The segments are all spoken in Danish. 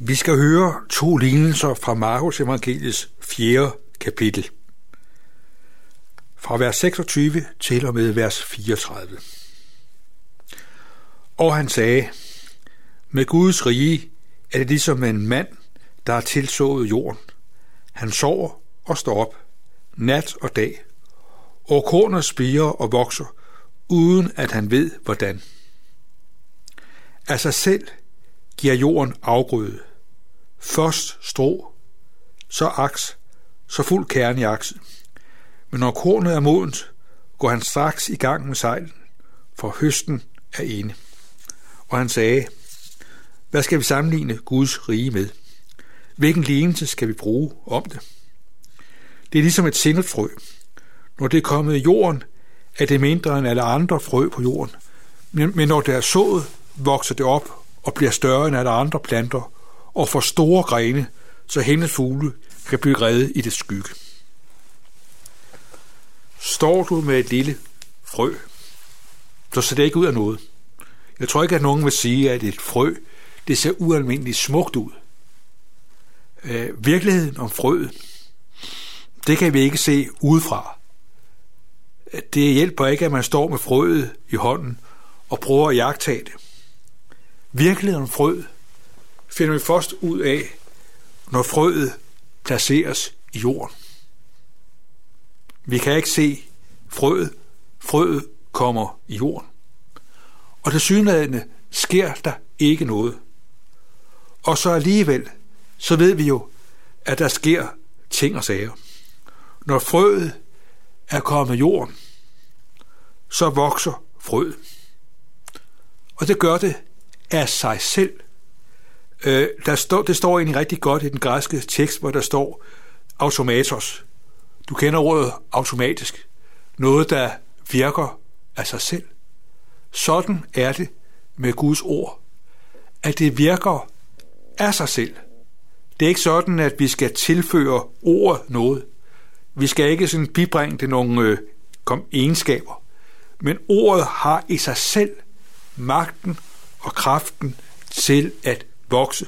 Vi skal høre to lignelser fra Markus evangeliets 4. kapitel. Fra vers 26 til og med vers 34. Og han sagde, med Guds rige er det ligesom en mand, der har tilsået jorden. Han sover og står op, nat og dag, og kornet spiger og vokser, uden at han ved hvordan. Af sig selv giver jorden afgrøde. Først strå, så aks, så fuld kerne i aksen. Men når kornet er modent, går han straks i gang med sejlen, for høsten er ene. Og han sagde, hvad skal vi sammenligne Guds rige med? Hvilken lignelse skal vi bruge om det? Det er ligesom et sindet. Når det er kommet i jorden, er det mindre end alle andre frø på jorden. Men når det er sået, vokser det op og bliver større end alle andre planter og for store grene, så hendes fugle kan blive reddet i det skygge. Står du med et lille frø, så ser det ikke ud af noget. Jeg tror ikke, at nogen vil sige, at et frø det ser ualmindeligt smukt ud. Øh, virkeligheden om frøet, det kan vi ikke se udefra. Det hjælper ikke, at man står med frøet i hånden og prøver at jagtage det. Virkeligheden om frøet finder vi først ud af, når frøet placeres i jorden. Vi kan ikke se frøet. Frøet kommer i jorden. Og det synlædende sker der ikke noget. Og så alligevel, så ved vi jo, at der sker ting og sager. Når frøet er kommet i jorden, så vokser frøet. Og det gør det af sig selv. Øh, der står, det står egentlig rigtig godt i den græske tekst, hvor der står automatos. Du kender ordet automatisk. Noget, der virker af sig selv. Sådan er det med Guds ord. At det virker af sig selv. Det er ikke sådan, at vi skal tilføre ordet noget. Vi skal ikke sådan bibringe det nogle øh, kom egenskaber. Men ordet har i sig selv magten og kraften til at vokse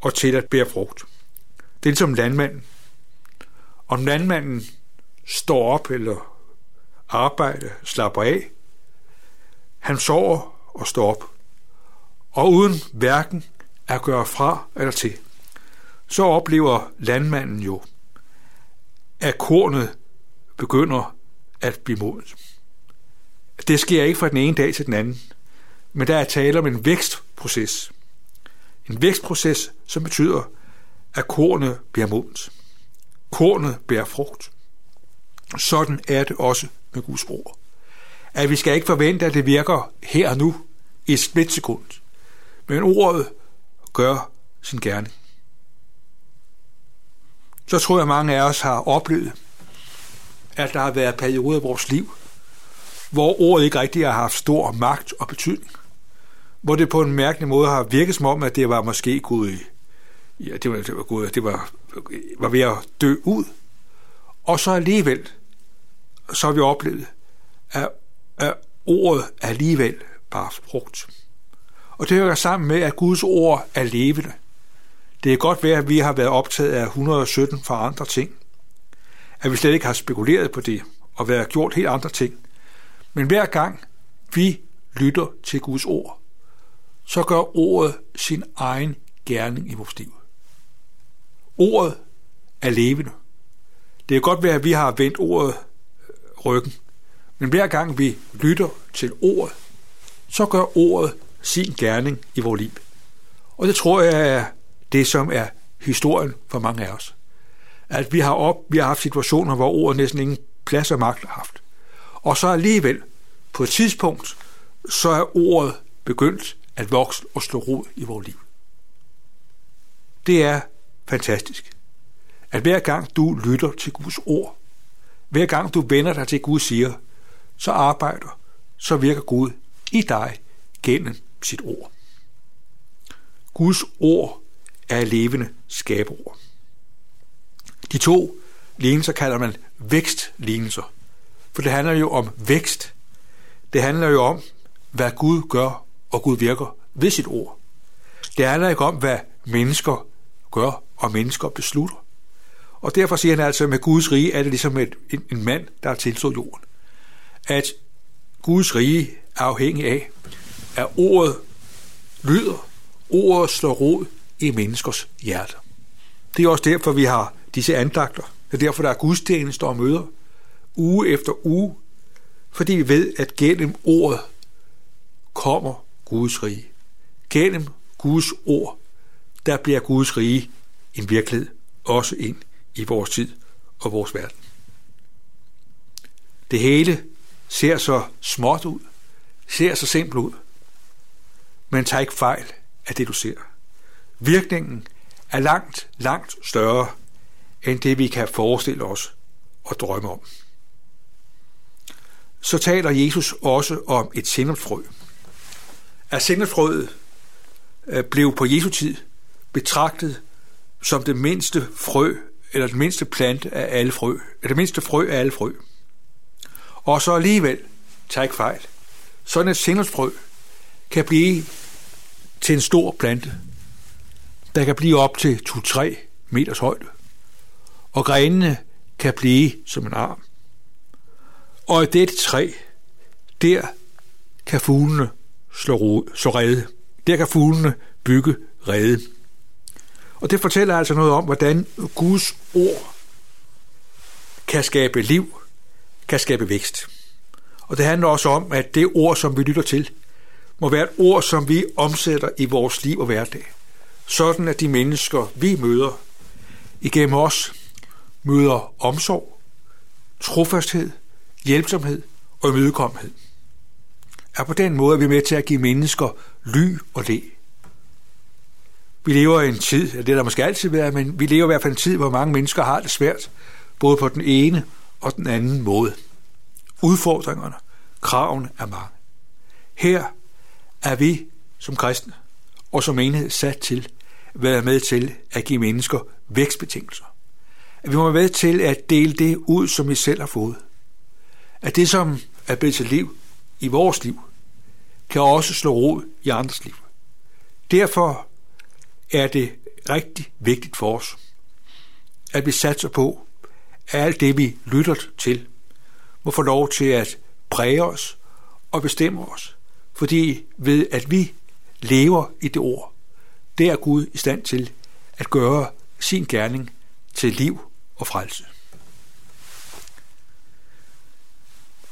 og til at bære frugt. Det er ligesom landmanden. Om landmanden står op eller arbejder, slapper af, han sover og står op. Og uden hverken at gøre fra eller til, så oplever landmanden jo, at kornet begynder at blive modent. Det sker ikke fra den ene dag til den anden, men der er tale om en vækstproces. En vækstproces, som betyder, at kornet bliver modent. Kornet bærer frugt. Sådan er det også med Guds ord. At vi skal ikke forvente, at det virker her og nu i et splitsekund. Men ordet gør sin gerning. Så tror jeg, at mange af os har oplevet, at der har været perioder i vores liv, hvor ordet ikke rigtig har haft stor magt og betydning. Hvor det på en mærkelig måde har virket som om, at det var måske Gud, ja, det var, det var, Gud, det var, var ved at dø ud. Og så alligevel, så har vi oplevet, at, at ordet alligevel bare frugt. Og det hører sammen med, at Guds ord er levende. Det er godt være, at vi har været optaget af 117 for andre ting. At vi slet ikke har spekuleret på det og været gjort helt andre ting. Men hver gang vi lytter til Guds ord, så gør ordet sin egen gerning i vores liv. Ordet er levende. Det er godt være, at vi har vendt ordet øh, ryggen, men hver gang vi lytter til ordet, så gør ordet sin gerning i vores liv. Og det tror jeg er det, som er historien for mange af os. At vi har, op, vi har haft situationer, hvor ordet næsten ingen plads og magt har haft. Og så alligevel, på et tidspunkt, så er ordet begyndt at vokse og slå rod i vores liv. Det er fantastisk. At hver gang du lytter til Guds ord, hver gang du vender dig til Gud siger, så arbejder, så virker Gud i dig gennem sit ord. Guds ord er levende skaberord. De to lignelser kalder man vækstlignelser, for det handler jo om vækst. Det handler jo om, hvad Gud gør og Gud virker ved sit ord. Det handler ikke om, hvad mennesker gør, og mennesker beslutter. Og derfor siger han altså, at med Guds rige er det ligesom et, en, en mand, der er tilstået jorden. At Guds rige er afhængig af, at ordet lyder, ordet slår rod i menneskers hjerter. Det er også derfor, vi har disse andagter. Det er derfor, der er gudstjenester og møder uge efter uge, fordi vi ved, at gennem ordet kommer Guds rige. Gennem Guds ord, der bliver Guds rige en virkelighed, også ind i vores tid og vores verden. Det hele ser så småt ud, ser så simpelt ud, men tag ikke fejl af det, du ser. Virkningen er langt, langt større end det, vi kan forestille os og drømme om. Så taler Jesus også om et sennepsfrø. At sennepsfrøet øh, blev på Jesu tid betragtet som det mindste frø, eller den mindste plante af alle frø, eller det mindste frø af alle frø. Og så alligevel, tag ikke fejl, sådan et sennepsfrø kan blive til en stor plante, der kan blive op til 2-3 meters højde, og grenene kan blive som en arm. Og i dette træ, der kan fuglene slå, rod, slå rede. Der kan fuglene bygge rede. Og det fortæller altså noget om, hvordan Guds ord kan skabe liv, kan skabe vækst. Og det handler også om, at det ord, som vi lytter til, må være et ord, som vi omsætter i vores liv og hverdag. Sådan at de mennesker, vi møder, igennem os, møder omsorg, trofasthed, hjælpsomhed og imødekommenhed. Er på den måde er vi med til at give mennesker ly og læ. Vi lever i en tid, det er der måske altid været, men vi lever i hvert fald en tid, hvor mange mennesker har det svært, både på den ene og den anden måde. Udfordringerne, kraven er mange. Her er vi som kristne og som enhed sat til at være med til at give mennesker vækstbetingelser. At vi må være med til at dele det ud, som vi selv har fået. At det, som er blevet til liv i vores liv, kan også slå rod i andres liv. Derfor er det rigtig vigtigt for os, at vi satser på, at alt det, vi lytter til, må få lov til at præge os og bestemme os. Fordi ved at vi lever i det ord, det er Gud i stand til at gøre sin gerning til liv og frelse.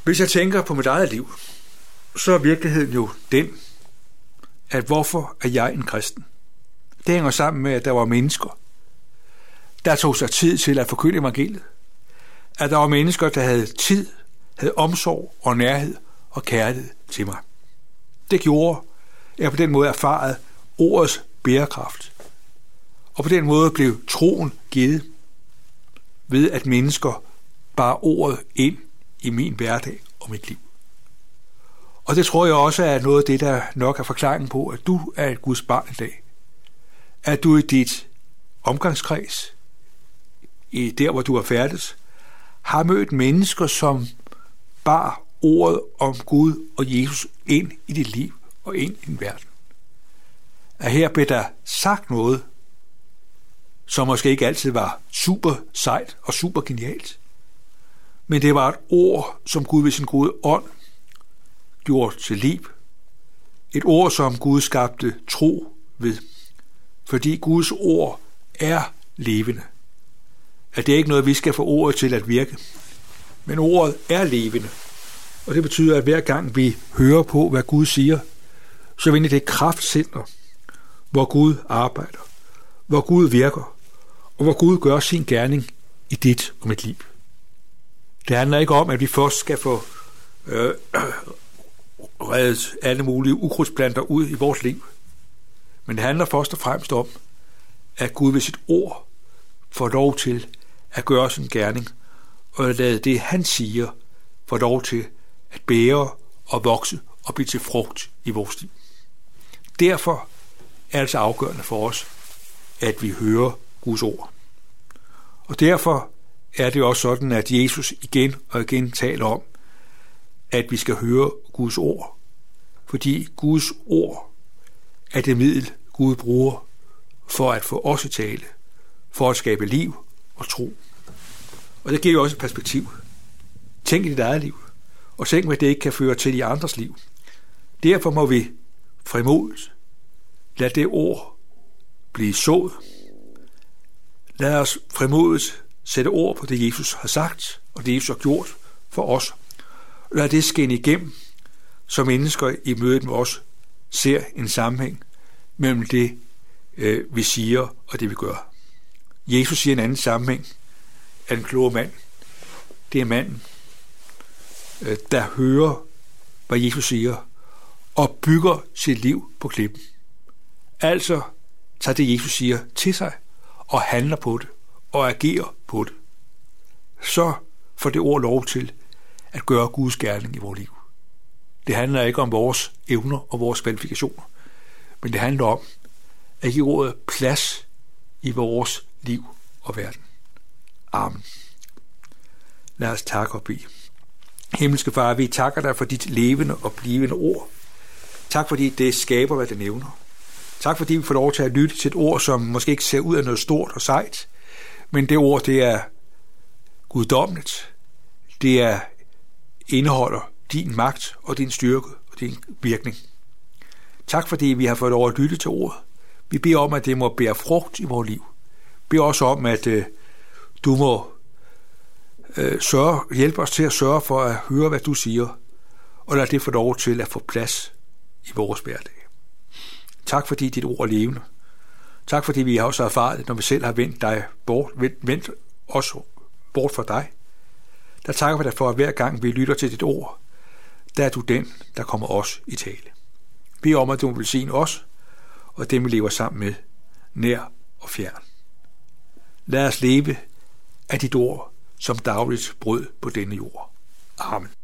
Hvis jeg tænker på mit eget liv, så er virkeligheden jo den, at hvorfor er jeg en kristen? Det hænger sammen med, at der var mennesker, der tog sig tid til at forkynde evangeliet. At der var mennesker, der havde tid, havde omsorg og nærhed og kærlighed til mig. Det gjorde, at jeg på den måde erfaret ordets bærekraft. Og på den måde blev troen givet ved, at mennesker bar ordet ind i min hverdag og mit liv. Og det tror jeg også er noget af det, der nok er forklaringen på, at du er et Guds barn i dag. At du i dit omgangskreds, i der hvor du er færdes, har mødt mennesker, som bar ordet om Gud og Jesus ind i dit liv og ind i din verden. At her blev der sagt noget, som måske ikke altid var super sejt og super genialt, men det var et ord, som Gud ved sin gode ånd gjort til liv. Et ord, som Gud skabte tro ved. Fordi Guds ord er levende. At det er ikke noget, vi skal få ordet til at virke. Men ordet er levende. Og det betyder, at hver gang vi hører på, hvad Gud siger, så vinder det kraftcenter, hvor Gud arbejder, hvor Gud virker, og hvor Gud gør sin gerning i dit og mit liv. Det handler ikke om, at vi først skal få øh, reddet alle mulige ukrudtsplanter ud i vores liv. Men det handler først og fremmest om, at Gud ved sit ord får lov til at gøre sin gerning, og at lade det, han siger, få lov til at bære og vokse og blive til frugt i vores liv. Derfor er det så afgørende for os, at vi hører Guds ord. Og derfor er det også sådan, at Jesus igen og igen taler om, at vi skal høre Guds ord. Fordi Guds ord er det middel, Gud bruger for at få os i tale, for at skabe liv og tro. Og det giver jo også et perspektiv. Tænk i dit eget liv, og tænk, hvad det ikke kan føre til i andres liv. Derfor må vi frimodigt lade det ord blive sået. Lad os frimodigt sætte ord på det, Jesus har sagt, og det, Jesus har gjort for os. Lad det skinne igennem, så mennesker i mødet med os ser en sammenhæng mellem det, øh, vi siger, og det, vi gør. Jesus siger en anden sammenhæng af en klog mand. Det er manden, øh, der hører, hvad Jesus siger, og bygger sit liv på klippen. Altså tager det, Jesus siger, til sig og handler på det og agerer på det. Så får det ord lov til at gøre Guds gerning i vores liv. Det handler ikke om vores evner og vores kvalifikationer, men det handler om at give ordet plads i vores liv og verden. Amen. Lad os takke og bede. Himmelske Far, vi takker dig for dit levende og blivende ord. Tak fordi det skaber, hvad det nævner. Tak fordi vi får lov til at lytte til et ord, som måske ikke ser ud af noget stort og sejt, men det ord, det er guddommeligt. Det er indeholder din magt og din styrke og din virkning. Tak fordi vi har fået lov at lytte til ordet. Vi beder om, at det må bære frugt i vores liv. Vi beder også om, at øh, du må øh, sørge, hjælpe os til at sørge for at høre, hvad du siger, og lad det få lov til at få plads i vores hverdag. Tak fordi dit ord er levende. Tak fordi vi også har erfaret, når vi selv har vendt, dig bort, vendt, vendt os bort fra dig. Der takker vi dig for, at hver gang vi lytter til dit ord, der er du den, der kommer os i tale. Vi om, at du vil sige os, og dem vi lever sammen med, nær og fjern. Lad os leve af dit ord som dagligt brød på denne jord. Amen.